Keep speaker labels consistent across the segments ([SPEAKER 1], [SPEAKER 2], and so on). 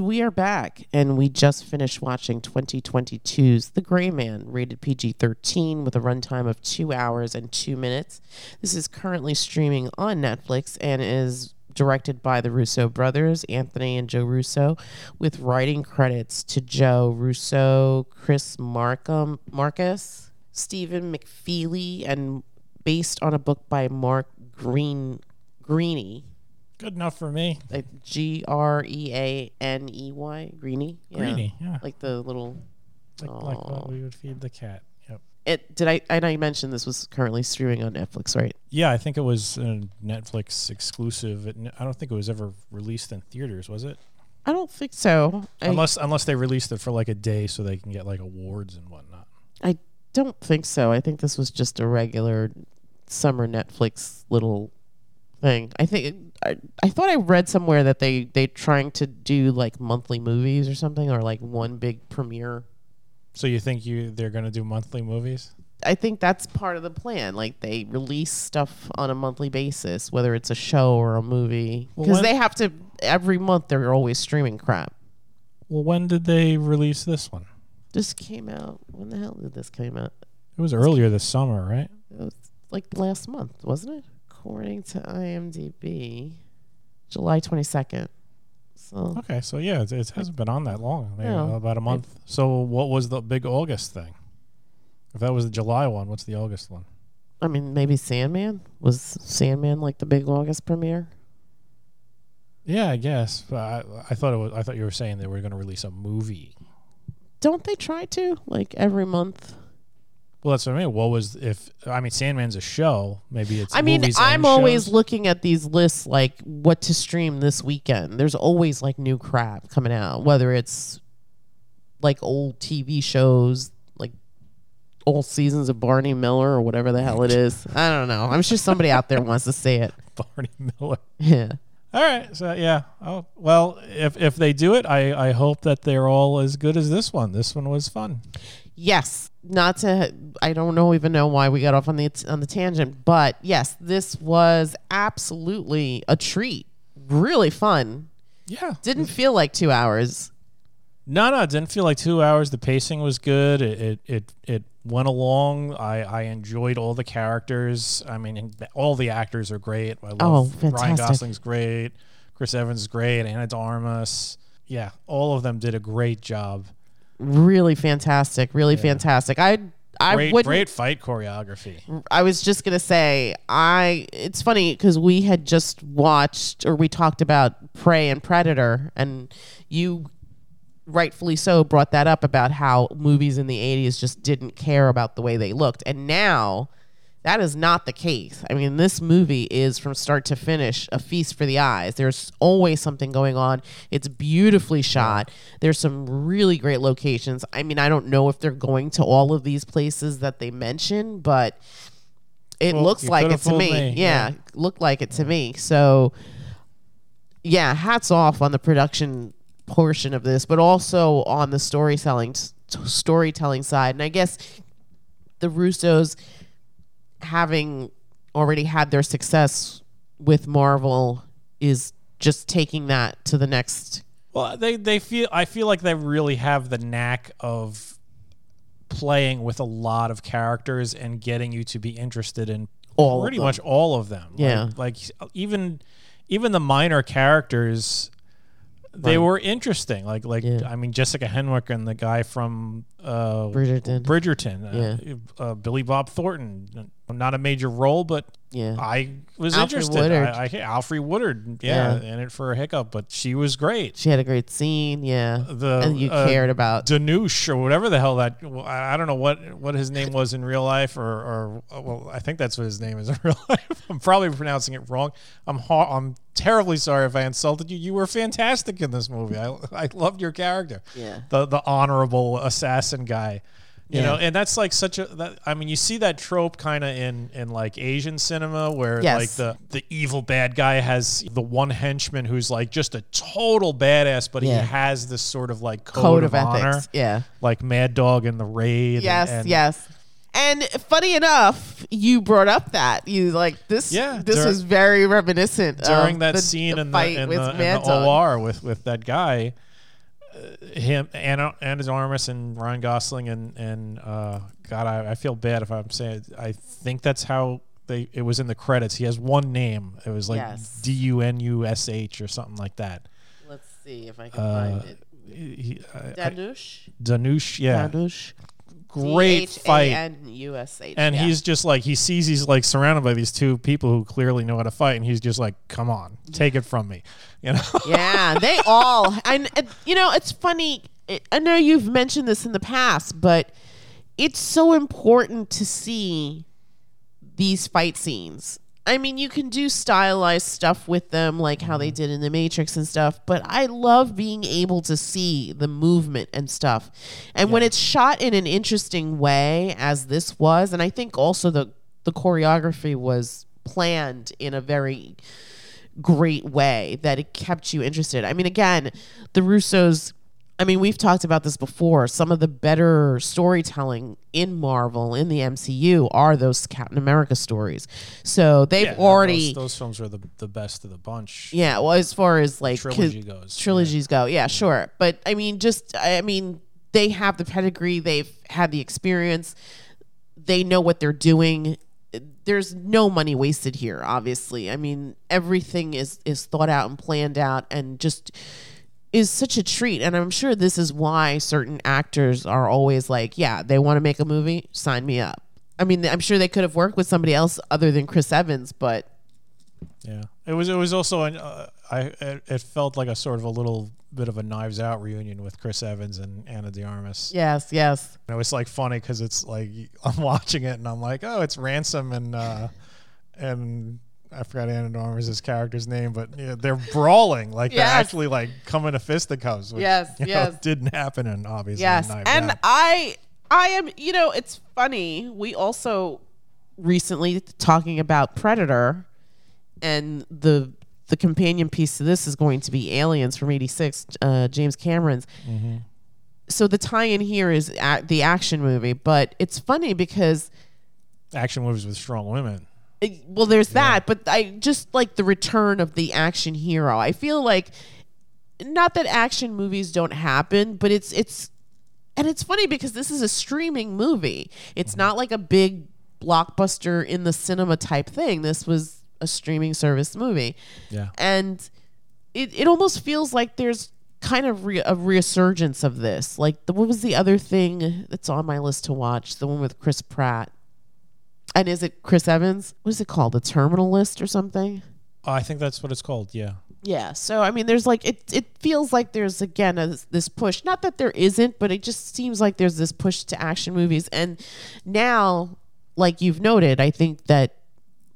[SPEAKER 1] we are back, and we just finished watching 2022's The Gray Man, rated PG 13 with a runtime of two hours and two minutes. This is currently streaming on Netflix and is directed by the Russo brothers, Anthony and Joe Russo, with writing credits to Joe Russo, Chris Markham, Marcus, Stephen McFeely, and based on a book by Mark Green Greaney.
[SPEAKER 2] Good enough for me.
[SPEAKER 1] Like G R E A N E Y, Greeny. Yeah.
[SPEAKER 2] Greeny, yeah.
[SPEAKER 1] Like the little.
[SPEAKER 2] Like, like what we would feed the cat. Yep.
[SPEAKER 1] It did I? and I mentioned this was currently streaming on Netflix, right?
[SPEAKER 2] Yeah, I think it was a Netflix exclusive. It, I don't think it was ever released in theaters, was it?
[SPEAKER 1] I don't think so. I,
[SPEAKER 2] Unless unless they released it for like a day so they can get like awards and whatnot.
[SPEAKER 1] I don't think so. I think this was just a regular summer Netflix little thing. I think I, I thought I read somewhere that they they trying to do like monthly movies or something or like one big premiere.
[SPEAKER 2] So you think you they're gonna do monthly movies?
[SPEAKER 1] I think that's part of the plan. Like they release stuff on a monthly basis, whether it's a show or a movie, because
[SPEAKER 2] when-
[SPEAKER 1] they have to every month. They're always streaming crap.
[SPEAKER 2] Well, when did they release this one?
[SPEAKER 1] This came out. When the hell did this came out?
[SPEAKER 2] It was earlier this summer, right?
[SPEAKER 1] It was like last month, wasn't it? According to IMDb, July twenty second. So
[SPEAKER 2] Okay, so yeah, it, it hasn't been on that long, maybe
[SPEAKER 1] No.
[SPEAKER 2] Uh, about a month. So what was the big August thing? If that was the July one, what's the August one?
[SPEAKER 1] I mean, maybe Sandman was Sandman like the big August premiere.
[SPEAKER 2] Yeah, I guess. But I, I thought it was. I thought you were saying they were going to release a movie.
[SPEAKER 1] Don't they try to like every month?
[SPEAKER 2] Well, that's what I mean. What was if? I mean, Sandman's a show. Maybe it's.
[SPEAKER 1] I mean, I'm always
[SPEAKER 2] shows.
[SPEAKER 1] looking at these lists like what to stream this weekend. There's always like new crap coming out, whether it's like old TV shows, like old seasons of Barney Miller or whatever the hell it is. I don't know. I'm sure somebody out there wants to say it.
[SPEAKER 2] Barney Miller.
[SPEAKER 1] Yeah.
[SPEAKER 2] All right. So yeah. Oh well, if if they do it, I I hope that they're all as good as this one. This one was fun.
[SPEAKER 1] Yes, not to. I don't know even know why we got off on the on the tangent, but yes, this was absolutely a treat. Really fun.
[SPEAKER 2] Yeah.
[SPEAKER 1] Didn't feel like two hours.
[SPEAKER 2] No, no, it didn't feel like two hours. The pacing was good. It it it, it went along. I, I enjoyed all the characters. I mean, all the actors are great. I love
[SPEAKER 1] Oh,
[SPEAKER 2] Ryan. Gosling's great. Chris Evans is great. Anna De Armas. Yeah, all of them did a great job.
[SPEAKER 1] Really fantastic. Really fantastic. I I
[SPEAKER 2] Great,
[SPEAKER 1] would
[SPEAKER 2] great fight choreography.
[SPEAKER 1] I was just gonna say I. It's funny because we had just watched or we talked about Prey and Predator, and you rightfully so brought that up about how movies in the 80s just didn't care about the way they looked, and now that is not the case. I mean, this movie is from start to finish a feast for the eyes. There's always something going on. It's beautifully shot. There's some really great locations. I mean, I don't know if they're going to all of these places that they mention, but it
[SPEAKER 2] Well,
[SPEAKER 1] looks like it to me.
[SPEAKER 2] me,
[SPEAKER 1] Yeah,
[SPEAKER 2] yeah.
[SPEAKER 1] looked like it to me. So, yeah, hats off on the production portion of this, but also on the storytelling storytelling side. And I guess the Russos having already had their success with Marvel is just taking that to the next
[SPEAKER 2] Well, they they feel I feel like they really have the knack of playing with a lot of characters and getting you to be interested in
[SPEAKER 1] All
[SPEAKER 2] pretty much all of them.
[SPEAKER 1] Yeah.
[SPEAKER 2] like, like even even the minor characters. They
[SPEAKER 1] Right.
[SPEAKER 2] were interesting, like like
[SPEAKER 1] Yeah.
[SPEAKER 2] I mean Jessica Henwick and the guy from uh,
[SPEAKER 1] Bridgerton.
[SPEAKER 2] Bridgerton, uh, uh, Billy Bob Thornton. Not a major role, but
[SPEAKER 1] Yeah.
[SPEAKER 2] I was
[SPEAKER 1] Alfre
[SPEAKER 2] interested.
[SPEAKER 1] Woodard.
[SPEAKER 2] I, I, Alfre Woodard, yeah,
[SPEAKER 1] Yeah.
[SPEAKER 2] in it for a hiccup, but she was great.
[SPEAKER 1] She had a great scene, yeah.
[SPEAKER 2] The
[SPEAKER 1] and you
[SPEAKER 2] uh,
[SPEAKER 1] cared about
[SPEAKER 2] Dhanush or whatever the hell that I I don't know what what his name was in real life or or well I think that's what his name is in real life. I'm probably pronouncing it wrong. I'm ha- I'm terribly sorry if I insulted you. You were fantastic in this movie. I I loved your character.
[SPEAKER 1] Yeah.
[SPEAKER 2] The the honorable assassin guy. You
[SPEAKER 1] Yeah.
[SPEAKER 2] know, and that's like such a that I mean, you see that trope kind of in in like Asian cinema where
[SPEAKER 1] Yes.
[SPEAKER 2] like the the evil bad guy has the one henchman who's like just a total badass, but
[SPEAKER 1] Yeah.
[SPEAKER 2] he has this sort of like code,
[SPEAKER 1] code
[SPEAKER 2] of,
[SPEAKER 1] of
[SPEAKER 2] honor
[SPEAKER 1] ethics. Yeah.
[SPEAKER 2] like Mad Dog in the Raid.
[SPEAKER 1] Yes,
[SPEAKER 2] and,
[SPEAKER 1] yes. And funny enough, you brought up that you like this.
[SPEAKER 2] Yeah,
[SPEAKER 1] this was very reminiscent
[SPEAKER 2] During
[SPEAKER 1] of
[SPEAKER 2] that
[SPEAKER 1] the,
[SPEAKER 2] scene
[SPEAKER 1] the
[SPEAKER 2] in the,
[SPEAKER 1] fight
[SPEAKER 2] in
[SPEAKER 1] with
[SPEAKER 2] the, in the OR with with that guy, him Anna Anna Armas and Ryan Gosling and and uh, God, I, I feel bad if I'm saying. I think that's how they. It was in the credits. He has one name. It was like D U N U S H or something like that.
[SPEAKER 1] Let's see if I can
[SPEAKER 2] Uh,
[SPEAKER 1] find it.
[SPEAKER 2] he, I- I-
[SPEAKER 1] Dhanush.
[SPEAKER 2] Dhanush, yeah,
[SPEAKER 1] Dhanush.
[SPEAKER 2] Great fight.
[SPEAKER 1] D-H-A-N-U-S-H,
[SPEAKER 2] And
[SPEAKER 1] yeah.
[SPEAKER 2] he's just like he sees he's like surrounded by these two people who clearly know how to fight, and he's just like, "Come on, take it from me," you know.
[SPEAKER 1] yeah, they all. And, and, you know, it's funny. I know you've mentioned this in the past, but it's so important to see these fight scenes. I mean, you can do stylized stuff with them, like how they mm-hmm. did in The Matrix and stuff, but I love being able to see the movement and stuff. And when it's shot in an interesting way, as this was, and I think also the, the choreography was planned in a very great way that it kept you interested. I mean, again, the Russos. I mean, we've talked about this before. Some of the better storytelling in Marvel, in the MCU, are those Captain America stories. So they've
[SPEAKER 2] Yeah,
[SPEAKER 1] already,
[SPEAKER 2] those, those films are the the best of the bunch.
[SPEAKER 1] yeah. Well, as far as like
[SPEAKER 2] Trilogy goes,
[SPEAKER 1] trilogies go, yeah, sure. But I mean, just I mean, they have the pedigree. They've had the experience. They know what they're doing. There's no money wasted here. Obviously, I mean, everything is is thought out and planned out, and just is such a treat. And I'm sure this is why certain actors are always like, yeah, they want to make a movie, sign me up. I mean, I'm sure they could have worked with somebody else other than Chris Evans, but
[SPEAKER 2] Yeah, it was. It was also. An, uh, I. It, it felt like a sort of a little bit of a Knives Out reunion with Chris Evans and Anna De Armas.
[SPEAKER 1] yes, yes.
[SPEAKER 2] And it was like funny because it's like I'm watching it and I'm like, oh, it's Ransom and uh, and I forgot Anna De Armas' character's name, but yeah, they're brawling like they're actually like coming to fisticuffs. Which,
[SPEAKER 1] Yes,
[SPEAKER 2] you know,
[SPEAKER 1] yes.
[SPEAKER 2] didn't happen in obviously.
[SPEAKER 1] Yes, and. I, I am. You know, it's funny. We also recently talking about Predator, and the the companion piece to this is going to be Aliens from '86, uh, James Cameron's. So the tie-in here is the action movie, but it's funny because
[SPEAKER 2] action movies with strong women.
[SPEAKER 1] It- well, there's that, but I just like the return of the action hero. I feel like not that action movies don't happen, but it's it's and it's funny because this is a streaming movie. It's mm-hmm. not like a big blockbuster in the cinema type thing. This was a streaming service movie.
[SPEAKER 2] Yeah.
[SPEAKER 1] And it, it almost feels like there's kind of re- a resurgence of this. Like the, what was the other thing that's on my list to watch? The one with Chris Pratt. And is it Chris Evans? What is it called? The Terminal List or something?
[SPEAKER 2] I think that's what it's called. Yeah.
[SPEAKER 1] Yeah. So I mean, there's like it. It feels like there's again a, this push. Not that there isn't, but it just seems like there's this push to action movies. And now, like you've noted, I think that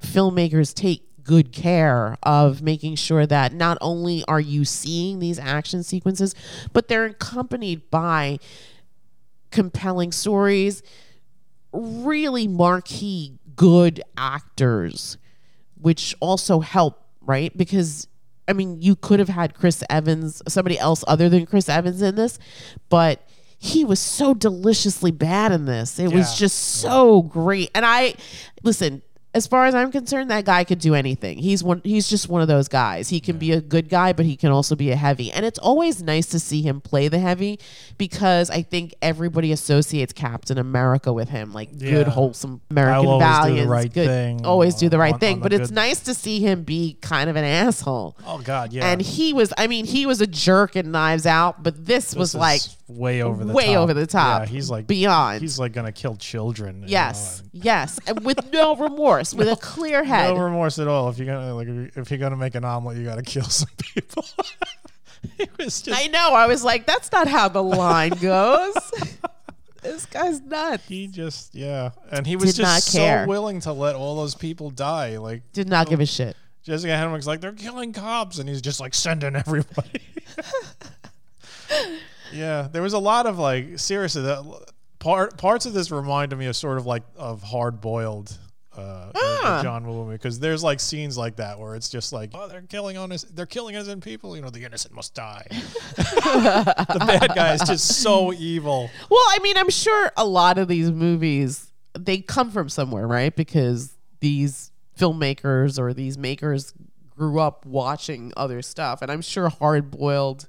[SPEAKER 1] filmmakers take good care of making sure that not only are you seeing these action sequences, but they're accompanied by compelling stories, really marquee good actors, which also help, right? Because I mean, you could have had Chris Evans, somebody else other than Chris Evans in this, but he was so deliciously bad in this. It was just so great. And I listen, as far as I'm concerned, that guy could do anything. He's one he's just one of those guys. He can be a good guy, but he can also be a heavy. And it's always nice to see him play the heavy because I think everybody associates Captain America with him. Like good wholesome American
[SPEAKER 2] always do the
[SPEAKER 1] values.
[SPEAKER 2] right
[SPEAKER 1] good,
[SPEAKER 2] thing
[SPEAKER 1] Always do the right
[SPEAKER 2] on-
[SPEAKER 1] thing.
[SPEAKER 2] on the
[SPEAKER 1] But it's nice to see him be kind of an asshole.
[SPEAKER 2] Oh God, yeah.
[SPEAKER 1] And he was I mean, he was a jerk in Knives Out, but this,
[SPEAKER 2] This
[SPEAKER 1] was like
[SPEAKER 2] way over the
[SPEAKER 1] way
[SPEAKER 2] top.
[SPEAKER 1] over the top.
[SPEAKER 2] Yeah, he's like
[SPEAKER 1] beyond.
[SPEAKER 2] He's like gonna kill children.
[SPEAKER 1] yes,
[SPEAKER 2] know,
[SPEAKER 1] yes, and with no remorse, with a clear head.
[SPEAKER 2] No remorse at all. If you're gonna like, if you're gonna make an omelet, you gotta kill some people. he was just.
[SPEAKER 1] I know. I was like, that's not how the line goes. this guy's nuts.
[SPEAKER 2] he just yeah, and he was
[SPEAKER 1] Did not
[SPEAKER 2] just
[SPEAKER 1] care.
[SPEAKER 2] so willing to let all those people die. Like
[SPEAKER 1] Did not give a shit.
[SPEAKER 2] Jessica Henwick's like they're killing cops, and he's just like sending everybody. yeah, there was a lot of like seriously that part parts of this reminded me of sort of like of hard boiled. Uh,
[SPEAKER 1] Ah.
[SPEAKER 2] John Woo movie because there's like scenes like that where it's just like oh they're killing honest they're killing innocent people you know the innocent must die the bad guy is just so evil
[SPEAKER 1] Well, I mean, I'm sure a lot of these movies they come from somewhere, right? Because these filmmakers or these makers grew up watching other stuff, and I'm sure Hard Boiled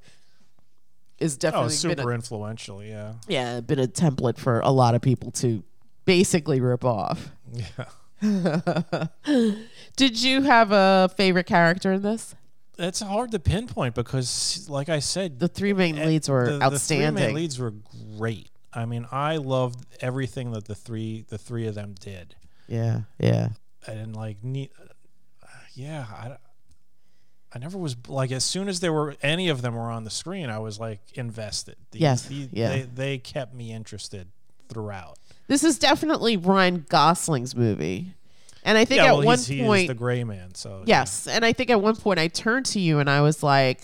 [SPEAKER 1] is
[SPEAKER 2] Oh,
[SPEAKER 1] definitely been
[SPEAKER 2] super
[SPEAKER 1] a,
[SPEAKER 2] influential. Yeah.
[SPEAKER 1] yeah been a template for a lot of people to basically rip off.
[SPEAKER 2] Yeah.
[SPEAKER 1] Did you have a favorite character in this?
[SPEAKER 2] It's hard to pinpoint because, like I said,
[SPEAKER 1] The three main leads were
[SPEAKER 2] the, The three main leads were great. I mean, I loved everything that the three the three of them did,
[SPEAKER 1] yeah, yeah.
[SPEAKER 2] and like, yeah, I. I never was like as soon as there were any of them were on the screen, I was like invested. These-
[SPEAKER 1] Yes,
[SPEAKER 2] these-
[SPEAKER 1] yeah.
[SPEAKER 2] they, they kept me interested throughout.
[SPEAKER 1] This is definitely Ryan Gosling's movie. And I think
[SPEAKER 2] yeah,
[SPEAKER 1] at
[SPEAKER 2] well,
[SPEAKER 1] one
[SPEAKER 2] he's, he
[SPEAKER 1] point
[SPEAKER 2] the gray man. So
[SPEAKER 1] Yes, and I think at one point I turned to you and I was like,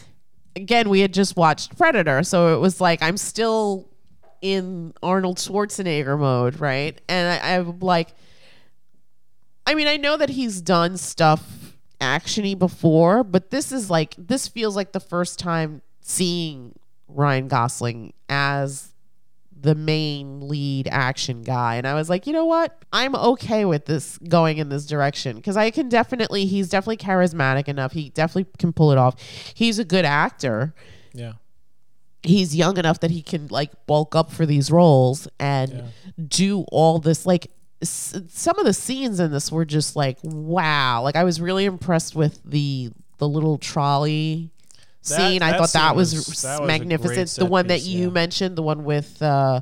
[SPEAKER 1] again, we had just watched Predator, so it was like I'm still in Arnold Schwarzenegger mode, right? And I, I'm like, I mean, I know that he's done stuff actiony before, but this is like this feels like the first time seeing Ryan Gosling as the main lead action guy. And i was like you know what? I'm okay with this going in this direction because i can definitely he's definitely charismatic enough. He definitely can pull it off. He's a good actor.
[SPEAKER 2] Yeah,
[SPEAKER 1] he's young enough that he can like bulk up for these roles and
[SPEAKER 2] Yeah.
[SPEAKER 1] do all this like s- some of the scenes in this were just like wow. Like i was really impressed with the the little trolley
[SPEAKER 2] That-
[SPEAKER 1] scene i
[SPEAKER 2] that
[SPEAKER 1] thought that was,
[SPEAKER 2] was- that was
[SPEAKER 1] magnificent the one that you
[SPEAKER 2] yeah.
[SPEAKER 1] mentioned the one with uh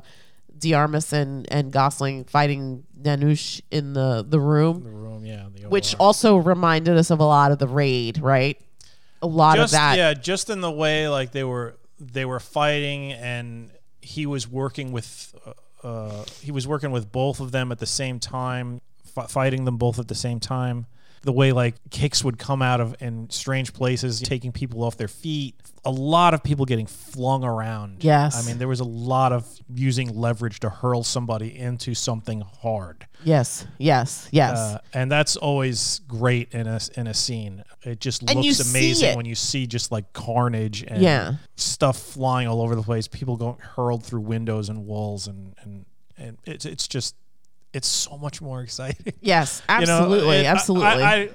[SPEAKER 1] De Armas and, and Gosling fighting Dhanush in the, the room,
[SPEAKER 2] the room. Yeah, the
[SPEAKER 1] which also reminded us of a lot of the raid, right? A lot
[SPEAKER 2] just
[SPEAKER 1] of that.
[SPEAKER 2] yeah, just in the way like they were they were fighting and he was working with uh, uh, he was working with both of them at the same time, f- fighting them both at the same time. The way like kicks would come out of in strange places, taking people off their feet. A lot of people getting flung around.
[SPEAKER 1] Yes.
[SPEAKER 2] I mean there was a lot of using leverage to hurl somebody into something hard.
[SPEAKER 1] Yes, yes, yes.
[SPEAKER 2] Uh, and that's always great in a in a scene. It just
[SPEAKER 1] And
[SPEAKER 2] looks amazing when you see just like carnage and
[SPEAKER 1] Yeah.
[SPEAKER 2] stuff flying all over the place. People going hurled through windows and walls, and and and it's it's just it's so much more exciting.
[SPEAKER 1] yes,
[SPEAKER 2] You know,
[SPEAKER 1] absolutely,
[SPEAKER 2] I-
[SPEAKER 1] absolutely.
[SPEAKER 2] I,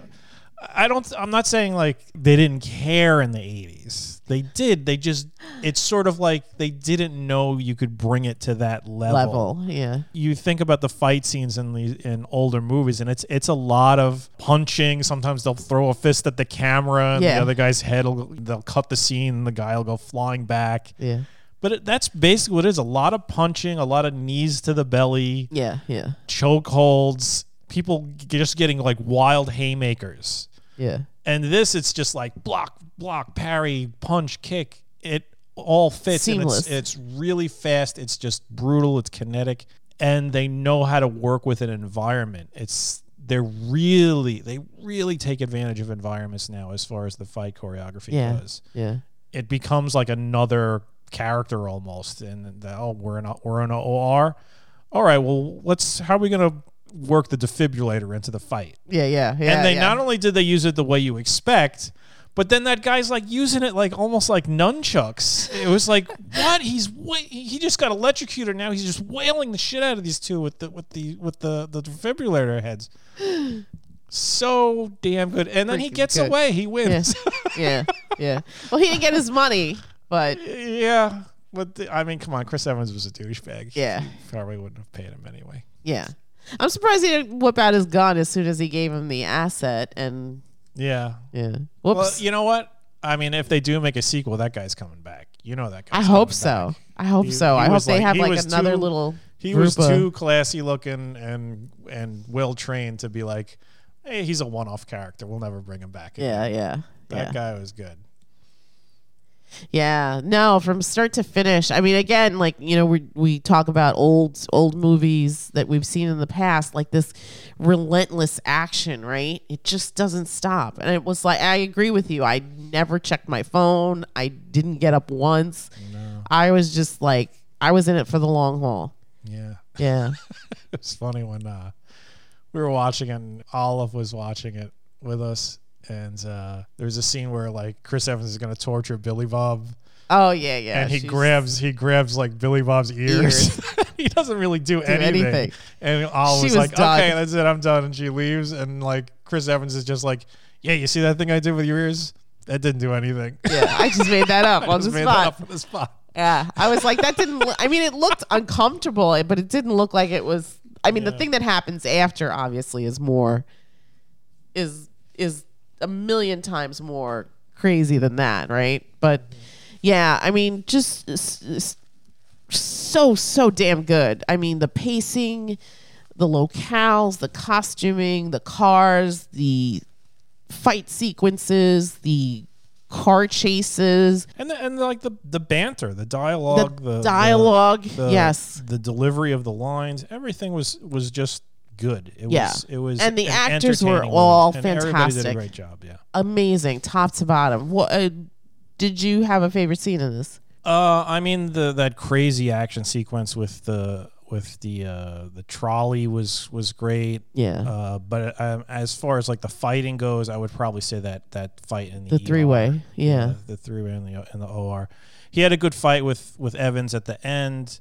[SPEAKER 2] I, don't. I'm not saying like they didn't care in the '80s. They did. They just. It's sort of like they didn't know you could bring it to that
[SPEAKER 1] level, yeah.
[SPEAKER 2] you think about the fight scenes in the in older movies and it's it's a lot of punching sometimes they'll throw a fist at the camera and
[SPEAKER 1] Yeah.
[SPEAKER 2] the other guy's head will they'll cut the scene and the guy will go flying back
[SPEAKER 1] Yeah.
[SPEAKER 2] But it, that's basically what it is a lot of punching a lot of knees to the belly
[SPEAKER 1] Yeah, yeah.
[SPEAKER 2] choke holds people g- just getting like wild haymakers
[SPEAKER 1] Yeah.
[SPEAKER 2] and this it's just like block block parry punch kick it all fits
[SPEAKER 1] Seamless.
[SPEAKER 2] and it's it's really fast it's just brutal it's kinetic and they know how to work with an environment it's they're really they really take advantage of environments now as far as the fight choreography
[SPEAKER 1] Yeah.
[SPEAKER 2] goes
[SPEAKER 1] Yeah.
[SPEAKER 2] it becomes like another character almost and the, oh we're in a, we're in a OR all right well let's how are we going to work the defibrillator into the fight
[SPEAKER 1] Yeah, yeah, yeah.
[SPEAKER 2] and they
[SPEAKER 1] yeah.
[SPEAKER 2] not only did they use it the way you expect, but then that guy's like using it like almost like nunchucks. It was like, what? He's wa- he just got electrocuted. Now he's just wailing the shit out of these two with the with the with the the defibrillator heads. So damn good. And then he gets
[SPEAKER 1] good.
[SPEAKER 2] away. He wins.
[SPEAKER 1] yeah.
[SPEAKER 2] wins.
[SPEAKER 1] yeah, yeah. Well, he didn't get his money, but
[SPEAKER 2] Yeah. But the, I mean, come on. Chris Evans was a douchebag.
[SPEAKER 1] Yeah.
[SPEAKER 2] He probably wouldn't have paid him anyway.
[SPEAKER 1] yeah. I'm surprised he didn't whip out his gun as soon as he gave him the asset and
[SPEAKER 2] Yeah.
[SPEAKER 1] yeah.
[SPEAKER 2] Well,
[SPEAKER 1] Whoops.
[SPEAKER 2] you know what? I mean, if they do make a sequel, that guy's coming back. You know that guy.
[SPEAKER 1] I hope so. I hope
[SPEAKER 2] He-
[SPEAKER 1] so.
[SPEAKER 2] he
[SPEAKER 1] I hope they
[SPEAKER 2] like-
[SPEAKER 1] have like another
[SPEAKER 2] too-
[SPEAKER 1] little
[SPEAKER 2] He
[SPEAKER 1] group
[SPEAKER 2] was
[SPEAKER 1] of-
[SPEAKER 2] too classy looking and and well trained to be like, hey, he's a one-off character. We'll never bring him back.
[SPEAKER 1] Yeah, yeah.
[SPEAKER 2] That
[SPEAKER 1] yeah.
[SPEAKER 2] guy was good.
[SPEAKER 1] Yeah, no, from start to finish. I mean, again, like you know, we we talk about old old movies that we've seen in the past, like this relentless action, right? It just doesn't stop, and it was like I agree with you. I never checked my phone. I didn't get up once.
[SPEAKER 2] No.
[SPEAKER 1] I was just like, I was in it for the long haul.
[SPEAKER 2] Yeah.
[SPEAKER 1] Yeah,
[SPEAKER 2] it was funny when uh, we were watching it and Olive was watching it with us. And uh, there's a scene where like Chris Evans is gonna torture Billy Bob,
[SPEAKER 1] oh yeah, yeah.
[SPEAKER 2] and he
[SPEAKER 1] she's-
[SPEAKER 2] grabs he grabs like Billy Bob's ears. he doesn't really do, anything.
[SPEAKER 1] anything.
[SPEAKER 2] And Olive
[SPEAKER 1] She
[SPEAKER 2] was,
[SPEAKER 1] was
[SPEAKER 2] like,
[SPEAKER 1] done.
[SPEAKER 2] "Okay, that's it, I'm done." And she leaves, and like Chris Evans is just like, "Yeah, you see that thing I did with your ears? That didn't do anything."
[SPEAKER 1] Yeah, I just made that up
[SPEAKER 2] I
[SPEAKER 1] on the
[SPEAKER 2] made that
[SPEAKER 1] spot.
[SPEAKER 2] up on the spot.
[SPEAKER 1] Yeah, I was like, that didn't. Look, I mean, it looked uncomfortable, but it didn't look like it was. I mean, the
[SPEAKER 2] Yeah.
[SPEAKER 1] thing that happens after, obviously, is more, is is a million times more crazy than that, right? But yeah, I mean, just s- s- so so damn good. I mean, the pacing, the locales, the costuming, the cars, the fight sequences, the car chases,
[SPEAKER 2] And the, and like the the banter, the dialogue, the, the-
[SPEAKER 1] dialogue.
[SPEAKER 2] the-
[SPEAKER 1] yes.
[SPEAKER 2] the delivery of the lines, everything was was just good. It
[SPEAKER 1] Yeah.
[SPEAKER 2] was it was
[SPEAKER 1] And the
[SPEAKER 2] an
[SPEAKER 1] actors were all
[SPEAKER 2] and Everybody did a great job. Yeah.
[SPEAKER 1] amazing, top to bottom. What uh, did you have a favorite scene in this?
[SPEAKER 2] Uh, I mean the that crazy action sequence with the with the uh the trolley was was great.
[SPEAKER 1] Yeah,
[SPEAKER 2] Uh, but um, as far as like the fighting goes, I would probably say that that fight in the,
[SPEAKER 1] the three way. Yeah,
[SPEAKER 2] the, the three way in the in the OR. He had a good fight with with Evans at the end,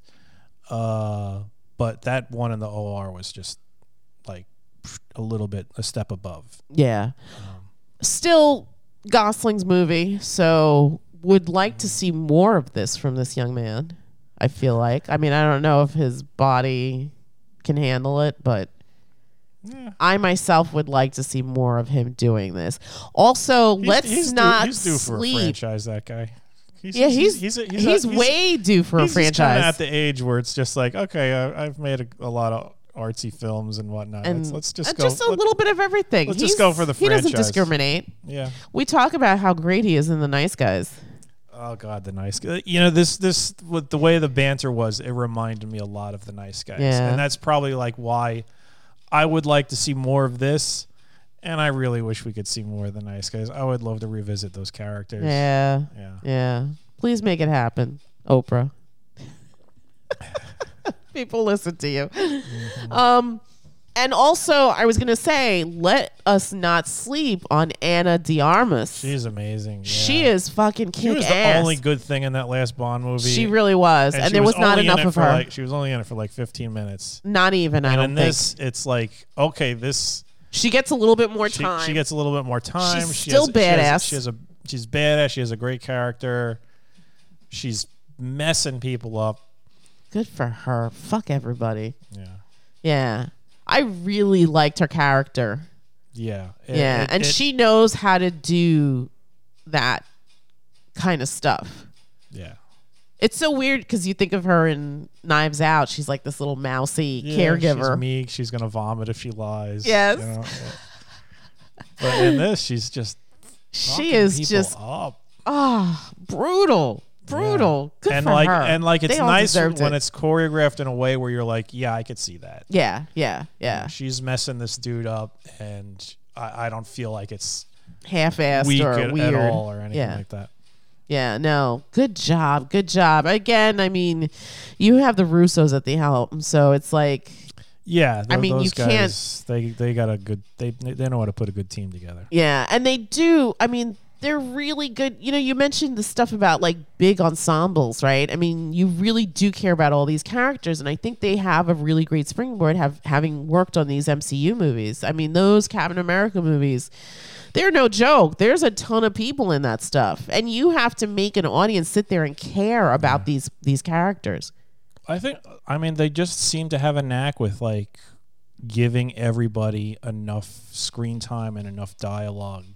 [SPEAKER 2] uh, but that one in the OR was just a little bit a step above.
[SPEAKER 1] yeah.
[SPEAKER 2] Um,
[SPEAKER 1] Still Gosling's movie, so would like to see more of this from this young man. I feel like. I mean, I don't know if his body can handle it, but
[SPEAKER 2] Yeah.
[SPEAKER 1] I myself would like to see more of him doing this. Also,
[SPEAKER 2] He's-
[SPEAKER 1] let's
[SPEAKER 2] he's
[SPEAKER 1] not
[SPEAKER 2] due, he's due for a
[SPEAKER 1] sleep.
[SPEAKER 2] franchise. That guy. He's,
[SPEAKER 1] Yeah, he's
[SPEAKER 2] he's a-
[SPEAKER 1] he's,
[SPEAKER 2] a-
[SPEAKER 1] way due for
[SPEAKER 2] he's
[SPEAKER 1] a franchise.
[SPEAKER 2] at the age where it's just like, okay, I, I've made a, a lot of artsy films and whatnot.
[SPEAKER 1] and
[SPEAKER 2] let's, let's just go.
[SPEAKER 1] just a
[SPEAKER 2] let-
[SPEAKER 1] little bit of everything.
[SPEAKER 2] let's just go for the franchise.
[SPEAKER 1] He doesn't discriminate.
[SPEAKER 2] yeah.
[SPEAKER 1] We talk about how great he is in The Nice Guys.
[SPEAKER 2] Oh God, the nice guy. You know this this with the way the banter was, it reminded me a lot of the nice guys,
[SPEAKER 1] Yeah.
[SPEAKER 2] and that's probably like why I would like to see more of this. And I really wish we could see more of the nice guys. I would love to revisit those characters.
[SPEAKER 1] Yeah,
[SPEAKER 2] Yeah.
[SPEAKER 1] yeah. Please make it happen, Oprah. People listen to you.
[SPEAKER 2] Mm-hmm.
[SPEAKER 1] Um, and also, I was gonna say, let us not sleep on Anna De Armas.
[SPEAKER 2] She's amazing. Yeah.
[SPEAKER 1] She is fucking
[SPEAKER 2] She
[SPEAKER 1] kick
[SPEAKER 2] was the
[SPEAKER 1] ass.
[SPEAKER 2] only good thing in that last Bond movie.
[SPEAKER 1] she really was, and,
[SPEAKER 2] she
[SPEAKER 1] there was, not enough of her.
[SPEAKER 2] Like, she was only in it for like 15 minutes.
[SPEAKER 1] not even. I
[SPEAKER 2] and
[SPEAKER 1] don't
[SPEAKER 2] in
[SPEAKER 1] think
[SPEAKER 2] this, it's like okay, this
[SPEAKER 1] she gets a little bit more
[SPEAKER 2] she,
[SPEAKER 1] time.
[SPEAKER 2] she gets a little bit more time.
[SPEAKER 1] She's
[SPEAKER 2] she
[SPEAKER 1] still
[SPEAKER 2] has, she has-
[SPEAKER 1] badass.
[SPEAKER 2] She has, a she's badass. She has a great character. She's messing people up.
[SPEAKER 1] Good for her. Fuck everybody.
[SPEAKER 2] Yeah,
[SPEAKER 1] Yeah, I really liked her character.
[SPEAKER 2] yeah, It-
[SPEAKER 1] yeah,
[SPEAKER 2] it-
[SPEAKER 1] and
[SPEAKER 2] it-
[SPEAKER 1] she knows how to do that kind of stuff.
[SPEAKER 2] yeah.
[SPEAKER 1] It's so weird because you think of her in Knives Out. She's like this little mousy
[SPEAKER 2] Yeah,
[SPEAKER 1] caregiver.
[SPEAKER 2] She's meek. She's gonna vomit if she lies.
[SPEAKER 1] Yes.
[SPEAKER 2] you know. But in this, she's just
[SPEAKER 1] she is just
[SPEAKER 2] up.
[SPEAKER 1] ah brutal, brutal. Good
[SPEAKER 2] and
[SPEAKER 1] for
[SPEAKER 2] like
[SPEAKER 1] her.
[SPEAKER 2] and like it's
[SPEAKER 1] They all
[SPEAKER 2] nice
[SPEAKER 1] deserved
[SPEAKER 2] when
[SPEAKER 1] it.
[SPEAKER 2] it's choreographed in a way where you're like, yeah, I could see that.
[SPEAKER 1] yeah, yeah, yeah.
[SPEAKER 2] She's messing this dude up, and I, I don't feel like it's
[SPEAKER 1] Half-assed
[SPEAKER 2] weak
[SPEAKER 1] or
[SPEAKER 2] at,
[SPEAKER 1] weird
[SPEAKER 2] at all or anything
[SPEAKER 1] yeah.
[SPEAKER 2] like that.
[SPEAKER 1] Yeah, no. Good job. Good job. Again, I mean, you have the Russos at the helm, so it's like
[SPEAKER 2] Yeah,
[SPEAKER 1] I
[SPEAKER 2] tho-
[SPEAKER 1] mean, you
[SPEAKER 2] those
[SPEAKER 1] can't-
[SPEAKER 2] guys, They they got a good. They they know how to put a good team together.
[SPEAKER 1] Yeah, and they do. I mean, they're really good. You know, you mentioned the stuff about like big ensembles, right? I mean, you really do care about all these characters, and I think they have a really great springboard have having worked on these MCU movies. I mean, those Captain America movies. They're no joke. There's a ton of people in that stuff, and you have to make an audience sit there and care about these these characters.
[SPEAKER 2] I think. I mean, they just seem to have a knack with like giving everybody enough screen time and enough dialogue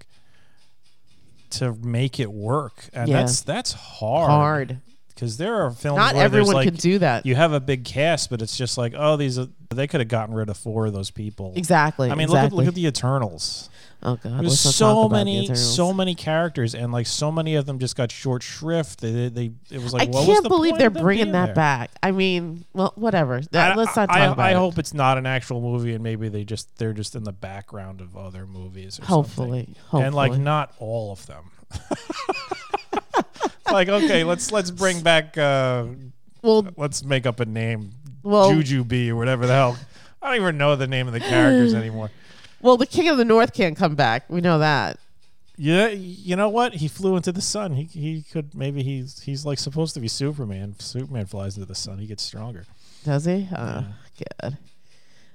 [SPEAKER 2] to make it work, and
[SPEAKER 1] Yeah.
[SPEAKER 2] that's that's hard.
[SPEAKER 1] Hard.
[SPEAKER 2] because there are films
[SPEAKER 1] Not everyone
[SPEAKER 2] like
[SPEAKER 1] can do that.
[SPEAKER 2] you have a big cast, but it's just like oh these are, they could have gotten rid of four of those people.
[SPEAKER 1] Exactly.
[SPEAKER 2] I mean,
[SPEAKER 1] exactly.
[SPEAKER 2] look at look at the Eternals.
[SPEAKER 1] Oh god,
[SPEAKER 2] There's
[SPEAKER 1] let's not talk
[SPEAKER 2] so many, so many characters, and like so many of them just got short shrift. They, they, they it was like,
[SPEAKER 1] I
[SPEAKER 2] what
[SPEAKER 1] can't
[SPEAKER 2] the
[SPEAKER 1] believe
[SPEAKER 2] point
[SPEAKER 1] they're bringing that
[SPEAKER 2] there?
[SPEAKER 1] back. I mean, well, whatever.
[SPEAKER 2] I-
[SPEAKER 1] let's not talk
[SPEAKER 2] I,
[SPEAKER 1] about
[SPEAKER 2] I
[SPEAKER 1] it.
[SPEAKER 2] hope it's not an actual movie, and maybe they just they're just in the background of other movies. Or
[SPEAKER 1] Hopefully,
[SPEAKER 2] something.
[SPEAKER 1] hopefully.
[SPEAKER 2] and like not all of them. like okay, let's let's bring back. uh
[SPEAKER 1] well,
[SPEAKER 2] Let's make up a name,
[SPEAKER 1] well,
[SPEAKER 2] Juju B or whatever the hell. I don't even know the name of the characters anymore.
[SPEAKER 1] Well, the King of the North can't come back. We know that.
[SPEAKER 2] Yeah, you know what? He flew into the sun. He he could maybe he's he's like supposed to be Superman. Superman flies into the sun. He gets stronger.
[SPEAKER 1] Does he? Oh, good.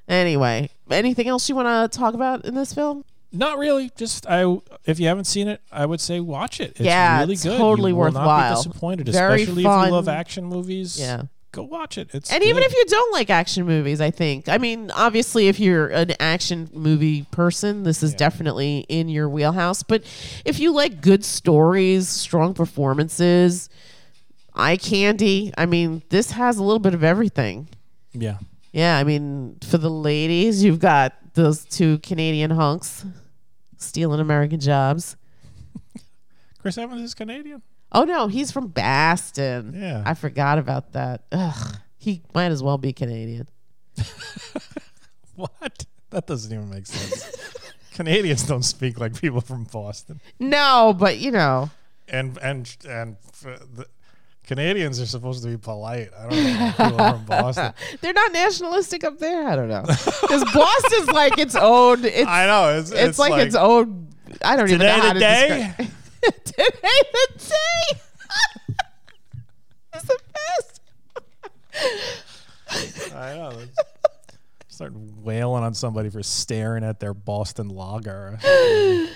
[SPEAKER 1] Anyway, anything else you want to talk about in this film?
[SPEAKER 2] Not really. Just I. If you haven't seen it, I would say watch it. It's
[SPEAKER 1] Yeah,
[SPEAKER 2] really
[SPEAKER 1] it's
[SPEAKER 2] good.
[SPEAKER 1] totally
[SPEAKER 2] you will
[SPEAKER 1] worthwhile.
[SPEAKER 2] Not be disappointed,
[SPEAKER 1] Very
[SPEAKER 2] especially if you love action movies.
[SPEAKER 1] Yeah.
[SPEAKER 2] Go watch it. It's
[SPEAKER 1] And even if you don't like action movies, I think. I mean, obviously, if you're an action movie person, this is
[SPEAKER 2] Yeah.
[SPEAKER 1] definitely in your wheelhouse. But if you like good stories, strong performances, eye candy, I mean, this has a little bit of everything.
[SPEAKER 2] yeah,
[SPEAKER 1] Yeah, I mean, for the ladies, you've got those two Canadian hunks stealing American jobs.
[SPEAKER 2] Chris Evans is Canadian.
[SPEAKER 1] Oh no, he's from Boston.
[SPEAKER 2] Yeah.
[SPEAKER 1] I forgot about that. Ugh, he might as well be Canadian.
[SPEAKER 2] What? That doesn't even make sense. Canadians don't speak like people from Boston,
[SPEAKER 1] No, but you know,
[SPEAKER 2] and and and the Canadians are supposed to be polite. I don't know people from Boston.
[SPEAKER 1] they're not nationalistic up there. I don't know because Boston's like its own. It's,
[SPEAKER 2] I know it's
[SPEAKER 1] it's, like, its own. I don't even know
[SPEAKER 2] today
[SPEAKER 1] how to
[SPEAKER 2] day.
[SPEAKER 1] describe. Today the day. it's the best.
[SPEAKER 2] I know. Start wailing on somebody for staring at their Boston lager.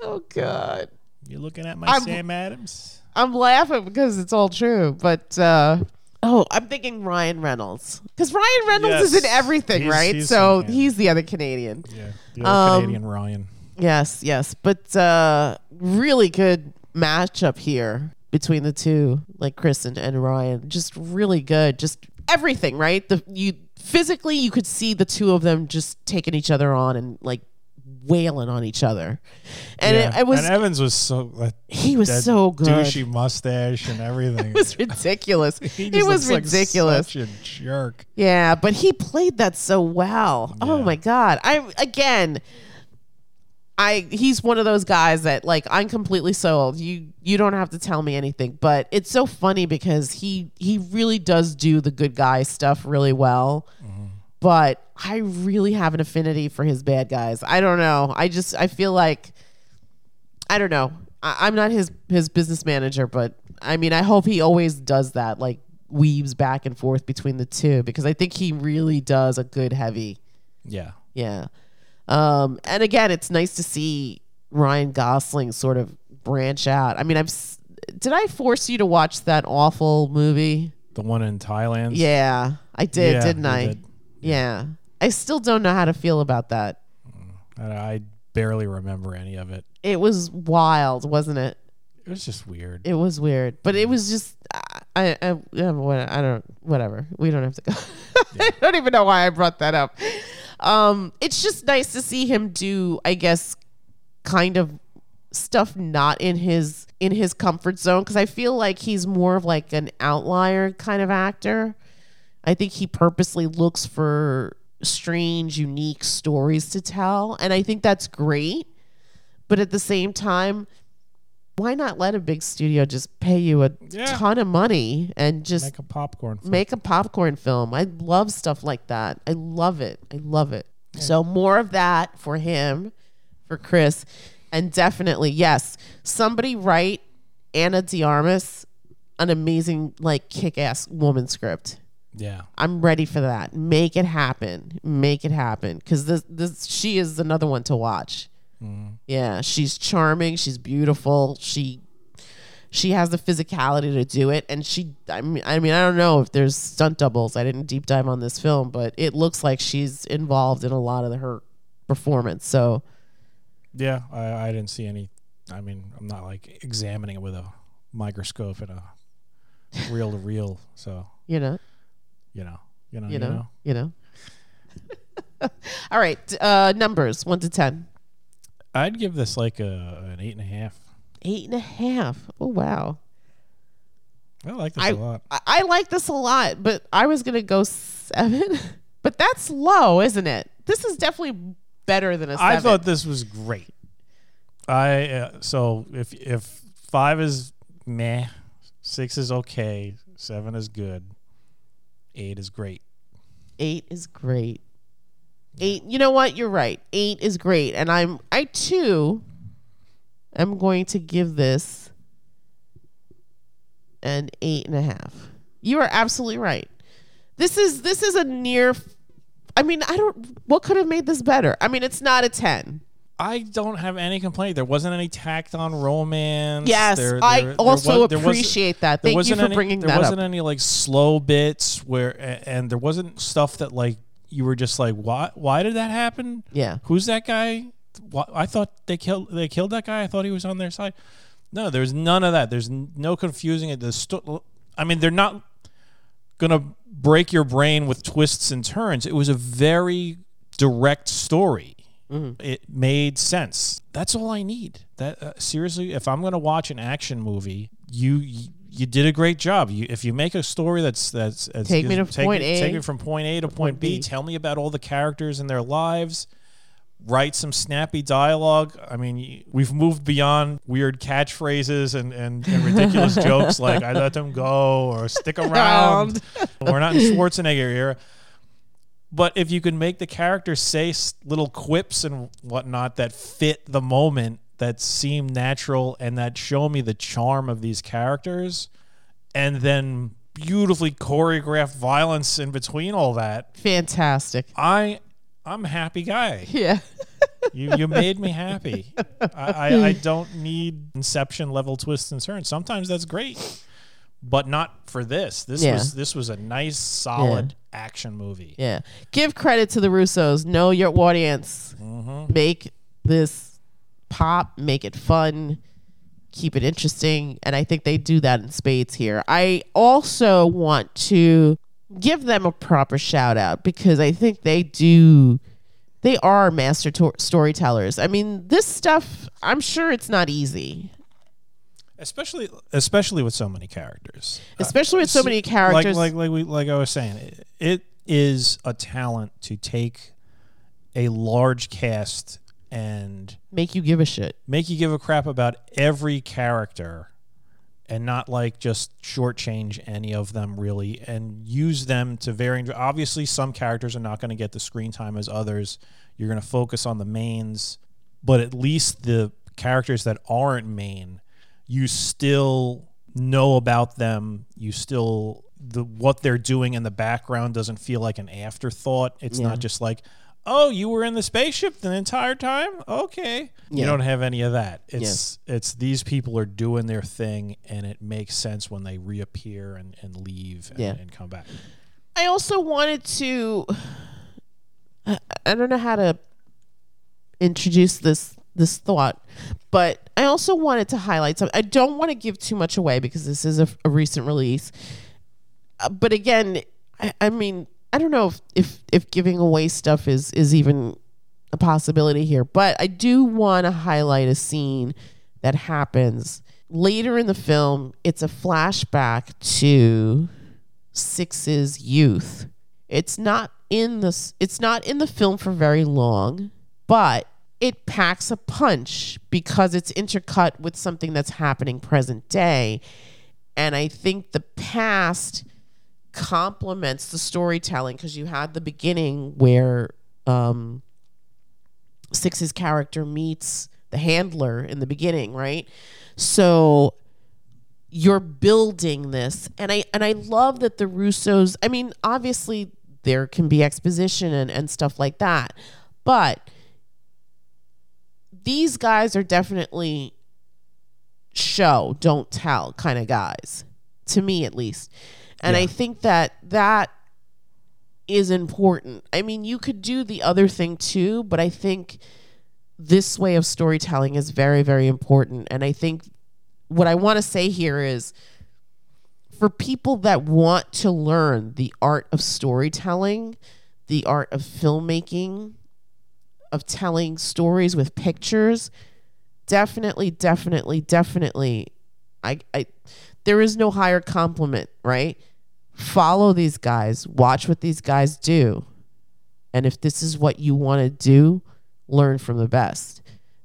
[SPEAKER 1] Oh God.
[SPEAKER 2] You looking at my
[SPEAKER 1] I'm-
[SPEAKER 2] Sam Adams?
[SPEAKER 1] I'm laughing because it's all true, but uh, oh, I'm thinking Ryan Reynolds because Ryan Reynolds is in everything,
[SPEAKER 2] He's-
[SPEAKER 1] right?
[SPEAKER 2] he's-
[SPEAKER 1] so he's the other Canadian.
[SPEAKER 2] Yeah, the other
[SPEAKER 1] Um,
[SPEAKER 2] Canadian Ryan.
[SPEAKER 1] Yes, yes, but uh, really good matchup here between the two, like Chris and, and Ryan. Just really good. Just everything, right? The you physically you could see the two of them just taking each other on and like wailing on each other, and
[SPEAKER 2] yeah.
[SPEAKER 1] it, it was
[SPEAKER 2] and Evans was so like,
[SPEAKER 1] he was so good.
[SPEAKER 2] douchey mustache and everything.
[SPEAKER 1] It was ridiculous.
[SPEAKER 2] He
[SPEAKER 1] it
[SPEAKER 2] just
[SPEAKER 1] was
[SPEAKER 2] looks like
[SPEAKER 1] ridiculous.
[SPEAKER 2] such a jerk.
[SPEAKER 1] Yeah, but he played that so well. Oh my god. I again I he's one of those guys that like I'm completely sold. You you don't have to tell me anything, but it's so funny because he he really does do the good guy stuff really well. But I really have an affinity for his bad guys. I don't know. I just I feel like I don't know. I, I'm not his his business manager, but I mean, I hope he always does that, like weaves back and forth between the two, because I think he really does a good heavy.
[SPEAKER 2] Yeah.
[SPEAKER 1] Yeah. Um, and again, it's nice to see Ryan Gosling sort of branch out. I mean, I've did I force you to watch that awful movie?
[SPEAKER 2] The one in Thailand.
[SPEAKER 1] Yeah, I did,
[SPEAKER 2] Yeah,
[SPEAKER 1] didn't I?
[SPEAKER 2] did.
[SPEAKER 1] Yeah. I still don't know how to feel about that.
[SPEAKER 2] I, I barely remember any of it.
[SPEAKER 1] It was wild, wasn't it?
[SPEAKER 2] It was just weird.
[SPEAKER 1] It was weird, but it was just I I, I, don't whatever. We don't have to go. I don't even know why I brought that up. Um, it's just nice to see him do, I guess, kind of stuff not in his in his comfort zone because I feel like he's more of like an outlier kind of actor. I think he purposely looks for strange, unique stories to tell, and I think that's great. But at the same time, why not let a big studio just pay you a
[SPEAKER 2] Yeah.
[SPEAKER 1] ton of money and just
[SPEAKER 2] Make a popcorn. film.
[SPEAKER 1] make a popcorn film. I love stuff like that. I love it. I love it. So more of that for him, for Chris, and definitely yes, somebody write Anna De Armas an amazing like kick-ass woman script.
[SPEAKER 2] Yeah.
[SPEAKER 1] I'm ready for that. Make it happen. Make it happen because this this she is another one to watch. Yeah, she's charming. She's beautiful. She she has the physicality to do it, and she. I mean, I mean, I don't know if there's stunt doubles. I didn't deep dive on this film, but it looks like she's involved in a lot of her performance. So
[SPEAKER 2] Yeah. I, I didn't see any. I mean, I'm not like examining it with a microscope and a reel to reel. So
[SPEAKER 1] you know,
[SPEAKER 2] you know, you know,
[SPEAKER 1] you know, you know. All right, uh, numbers one to ten.
[SPEAKER 2] I'd give this like a an eight and a half.
[SPEAKER 1] Eight and a half. Oh wow.
[SPEAKER 2] I like this
[SPEAKER 1] I,
[SPEAKER 2] a lot.
[SPEAKER 1] I I like this a lot, but I was gonna go seven. but that's low, isn't it? This is definitely better than a seven.
[SPEAKER 2] I thought this was great. I uh, so if if five is meh, six is okay, seven is good, eight is great.
[SPEAKER 1] eight is great. Eight. You know what? You're right. Eight is great, and I'm I too am going to give this an eight and a half. You are absolutely right. This is this is a near. I mean, I don't. What could have made this better? I mean, it's not a ten.
[SPEAKER 2] I don't have any complaint. There wasn't any tacked on romance.
[SPEAKER 1] Yes,
[SPEAKER 2] There-
[SPEAKER 1] I
[SPEAKER 2] there- there
[SPEAKER 1] also
[SPEAKER 2] was- there
[SPEAKER 1] appreciate that. Thank you for
[SPEAKER 2] any,
[SPEAKER 1] bringing
[SPEAKER 2] there wasn't any like slow bits where and there wasn't stuff that like you were just like why why did that happen?
[SPEAKER 1] Yeah.
[SPEAKER 2] who's that guy? Why, i thought they killed they killed that guy. I thought he was on their side. No there's none of that. There's n- no confusing it. The sto- i mean they're not gonna break your brain with twists and turns. It was a very direct story. It made sense. That's all i need. That uh, seriously if i'm gonna watch an action movie you you did a great job. You, if you make a story that's that's, that's
[SPEAKER 1] Take me to
[SPEAKER 2] take
[SPEAKER 1] point
[SPEAKER 2] it,
[SPEAKER 1] A
[SPEAKER 2] take it from point A to point B.
[SPEAKER 1] B.
[SPEAKER 2] Tell me about all the characters and their lives. Write some snappy dialogue. I mean, we've moved beyond weird catchphrases and, and, and ridiculous jokes like "I let them go" or "Stick around." We're not in Schwarzenegger era. But if you can make the characters say little quips and whatnot that fit the moment, that seem natural, and that show me the charm of these characters, and then beautifully choreographed violence in between all that,
[SPEAKER 1] Fantastic.
[SPEAKER 2] I I'm a happy guy.
[SPEAKER 1] Yeah.
[SPEAKER 2] You you made me happy. I, I, I don't need Inception level twists and turns. Sometimes that's great, but not for this. This
[SPEAKER 1] Yeah.
[SPEAKER 2] was this was a nice, solid action movie.
[SPEAKER 1] Yeah. Give credit to the Russos. Know your audience.
[SPEAKER 2] Mm-hmm.
[SPEAKER 1] Make this pop, make it fun, keep it interesting. And I think they do that in spades here. I also want to give them a proper shout out because I think they do. They are master to- storytellers. I mean, this stuff, I'm sure it's not easy,
[SPEAKER 2] especially especially with so many characters.
[SPEAKER 1] Uh, especially with so many characters.
[SPEAKER 2] Like like like we like I was saying, it, it is a talent to take a large cast and
[SPEAKER 1] make you give a shit.
[SPEAKER 2] make you give a crap about every character and not like just shortchange any of them really and use them to varying obviously some characters are not going to get the screen time as others you're going to focus on the mains but at least the characters that aren't main you still know about them you still the what they're doing in the background doesn't feel like an afterthought it's
[SPEAKER 1] Yeah.
[SPEAKER 2] not just like oh you were in the spaceship the entire time okay you don't have any of that it's it's these people are doing their thing and it makes sense when they reappear and, and leave and,
[SPEAKER 1] Yeah.
[SPEAKER 2] and come back
[SPEAKER 1] I also wanted to I I don't know how to introduce this this thought, but I also wanted to highlight something. I don't want to give too much away because this is a, a recent release. Uh, but again, I, I mean, I don't know if, if if giving away stuff is is even a possibility here, but I do want to highlight a scene that happens later in the film. It's a flashback to Six's youth. It's not in the it's not in the film for very long, but it packs a punch because it's intercut with something that's happening present day. And I think the past complements the storytelling because you had the beginning where um, Six's character meets the handler in the beginning, right? So you're building this and i and i love that the russos i mean obviously there can be exposition and, and stuff like that but these guys are definitely show don't tell kind of guys to me at least and i think that that is important. I mean you could do the other thing too but i think this way of storytelling is very very important. And i think what I want to say here is for people that want to learn the art of storytelling, the art of filmmaking, of telling stories with pictures, definitely, definitely, definitely, I, I, there is no higher compliment, right? Follow these guys, watch what these guys do, and if this is what you want to do, learn from the best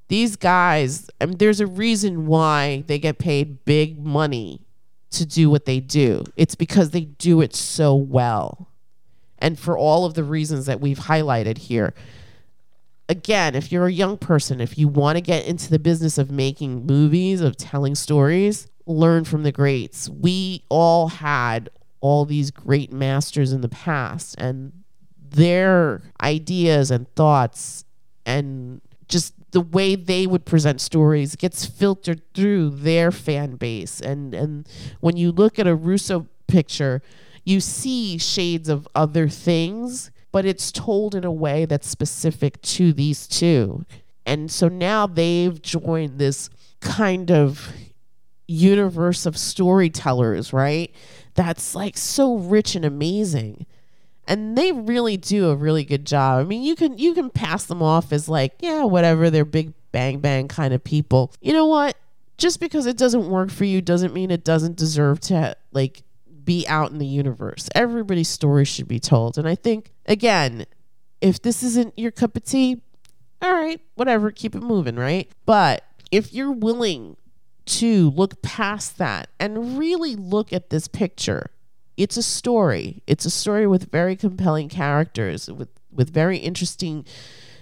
[SPEAKER 1] these guys, I mean, there's a reason why they get paid big money to do what they do. It's because they do it so well. And for all of the reasons that we've highlighted here. Again, if you're a young person, if you want to get into the business of making movies, of telling stories, learn from the greats. We all had all these great masters in the past, and their ideas and thoughts and just the way they would present stories gets filtered through their fan base and and when you look at a Russo picture you see shades of other things but it's told in a way that's specific to these two and so now they've joined this kind of universe of storytellers right that's like so rich and amazing and they really do a really good job. I mean, you can you can pass them off as like, yeah, whatever, they're big bang bang kind of people. You know what? Just because it doesn't work for you doesn't mean it doesn't deserve to like be out in the universe. Everybody's story should be told. And I think again, if this isn't your cup of tea, all right, whatever, keep it moving, right? But if you're willing to look past that and really look at this picture it's a story. It's a story with very compelling characters, with with very interesting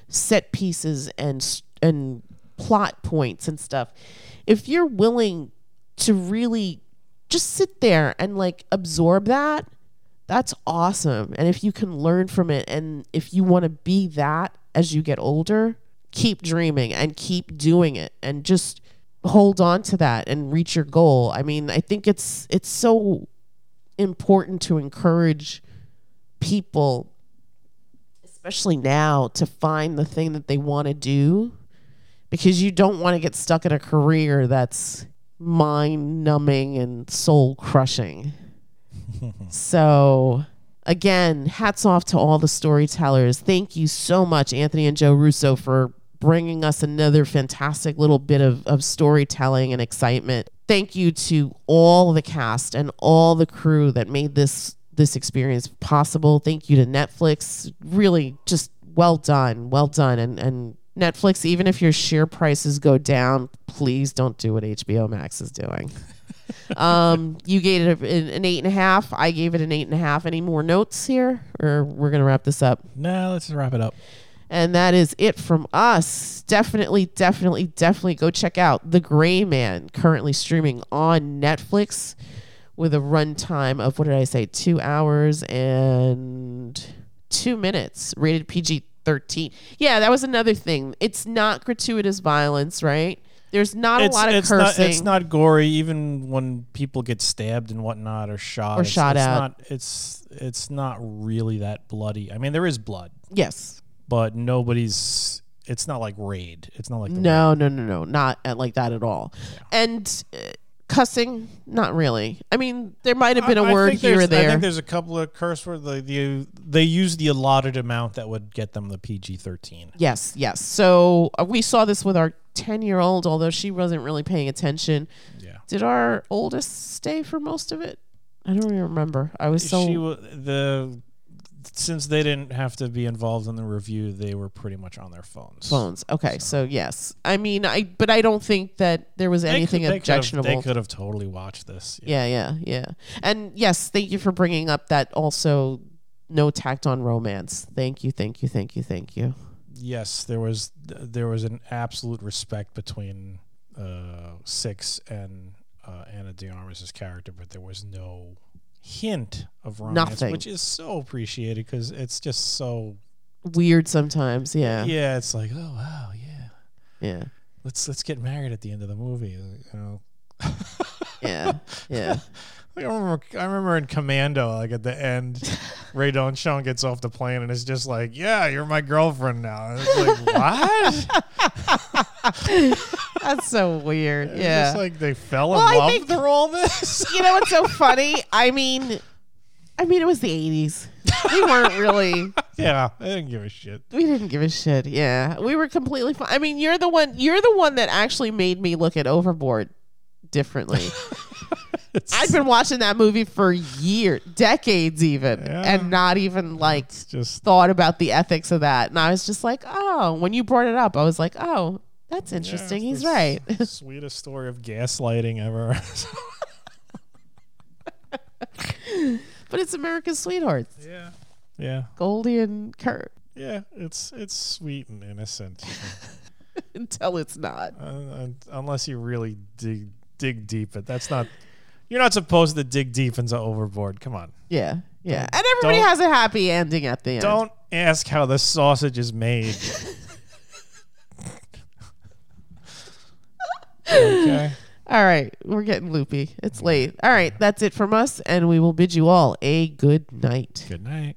[SPEAKER 1] set pieces and and plot points and stuff. If you're willing to really just sit there and like absorb that, that's awesome. And if you can learn from it and if you want to be that as you get older, keep dreaming and keep doing it and just hold on to that and reach your goal. I mean, I think it's it's so important to encourage people, especially now, to find the thing that they want to do because you don't want to get stuck in a career that's mind numbing and soul crushing. so, again, hats off to all the storytellers. Thank you so much, Anthony and Joe Russo, for bringing us another fantastic little bit of, of storytelling and excitement thank you to all the cast and all the crew that made this this experience possible. Thank you to Netflix. Really just well done. Well done. And and Netflix, even if your share prices go down, please don't do what HBO Max is doing. um, you gave it a, an eight and a half. I gave it an eight and a half. Any more notes here, or we're gonna wrap this up?
[SPEAKER 2] No, let's just wrap it up.
[SPEAKER 1] And that is it from us. Definitely, definitely, definitely go check out The Gray Man, currently streaming on Netflix with a runtime of, what did I say, two hours and two minutes, rated PG 13. Yeah, that was another thing. It's not gratuitous violence, right? There's not
[SPEAKER 2] it's,
[SPEAKER 1] a lot of
[SPEAKER 2] it's
[SPEAKER 1] cursing.
[SPEAKER 2] Not, it's not gory, even when people get stabbed and whatnot or shot.
[SPEAKER 1] Or
[SPEAKER 2] it's,
[SPEAKER 1] shot
[SPEAKER 2] it's
[SPEAKER 1] at.
[SPEAKER 2] Not, it's it's not really that bloody. I mean, there is blood.
[SPEAKER 1] Yes
[SPEAKER 2] but nobody's. It's not like raid. It's not like
[SPEAKER 1] no, no, no, no, not at, like that at all. Yeah. And uh, cussing, not really. I mean, there might have been a
[SPEAKER 2] I,
[SPEAKER 1] word
[SPEAKER 2] I
[SPEAKER 1] here or there.
[SPEAKER 2] I think there's a couple of curse words. The, the they use the allotted amount that would get them the PG thirteen.
[SPEAKER 1] Yes, yes. So uh, we saw this with our ten year old, although she wasn't really paying attention.
[SPEAKER 2] Yeah.
[SPEAKER 1] Did our oldest stay for most of it? I don't even remember. I was so
[SPEAKER 2] she the since they didn't have to be involved in the review, they were pretty much on their phones.
[SPEAKER 1] Phones. Okay, so, so yes. I mean, I but I don't think that there was anything
[SPEAKER 2] they
[SPEAKER 1] objectionable.
[SPEAKER 2] They could have totally watched this.
[SPEAKER 1] Yeah. yeah, yeah, yeah. And yes, thank you for bringing up that also no tact on romance. Thank you, thank you, thank you, thank you.
[SPEAKER 2] Yes, there was there was an absolute respect between uh, Six and uh, Ana de Armas' character, but there was no hint of romance,
[SPEAKER 1] Nothing.
[SPEAKER 2] which is so appreciated because it's just so
[SPEAKER 1] weird sometimes. Yeah.
[SPEAKER 2] Yeah, it's like, oh wow, yeah,
[SPEAKER 1] yeah.
[SPEAKER 2] Let's let's get married at the end of the movie. You know.
[SPEAKER 1] yeah. Yeah.
[SPEAKER 2] I remember, I remember in Commando, like at the end, Rae Dawn gets off the plane and it's just like, "Yeah, you're my girlfriend now." And it's like,
[SPEAKER 1] what? That's so weird. Yeah,
[SPEAKER 2] just like they fell in well, love think, through all this.
[SPEAKER 1] You know what's so funny? I mean, I mean, it was the '80s. We weren't really.
[SPEAKER 2] yeah, I didn't give a shit.
[SPEAKER 1] We didn't give a shit. Yeah, we were completely fine. I mean, you're the one. You're the one that actually made me look at Overboard differently. I've been watching that movie for years, decades even, yeah. and not even like just thought about the ethics of that. And I was just like, oh, when you brought it up, I was like, oh, that's interesting. Yeah, He's right.
[SPEAKER 2] sweetest story of gaslighting ever.
[SPEAKER 1] but it's America's sweethearts.
[SPEAKER 2] Yeah, yeah.
[SPEAKER 1] Goldie and Kurt.
[SPEAKER 2] Yeah, it's it's sweet and innocent.
[SPEAKER 1] Until it's not.
[SPEAKER 2] Uh, unless you really dig dig deep, but that's not you're not supposed to dig deep into Overboard. Come on.
[SPEAKER 1] Yeah, yeah. and everybody has a happy ending at the end.
[SPEAKER 2] Don't ask how the sausage is made. Okay.
[SPEAKER 1] All right, we're getting loopy. It's late. All right, that's it from us, and we will bid you all a good night.
[SPEAKER 2] Good night.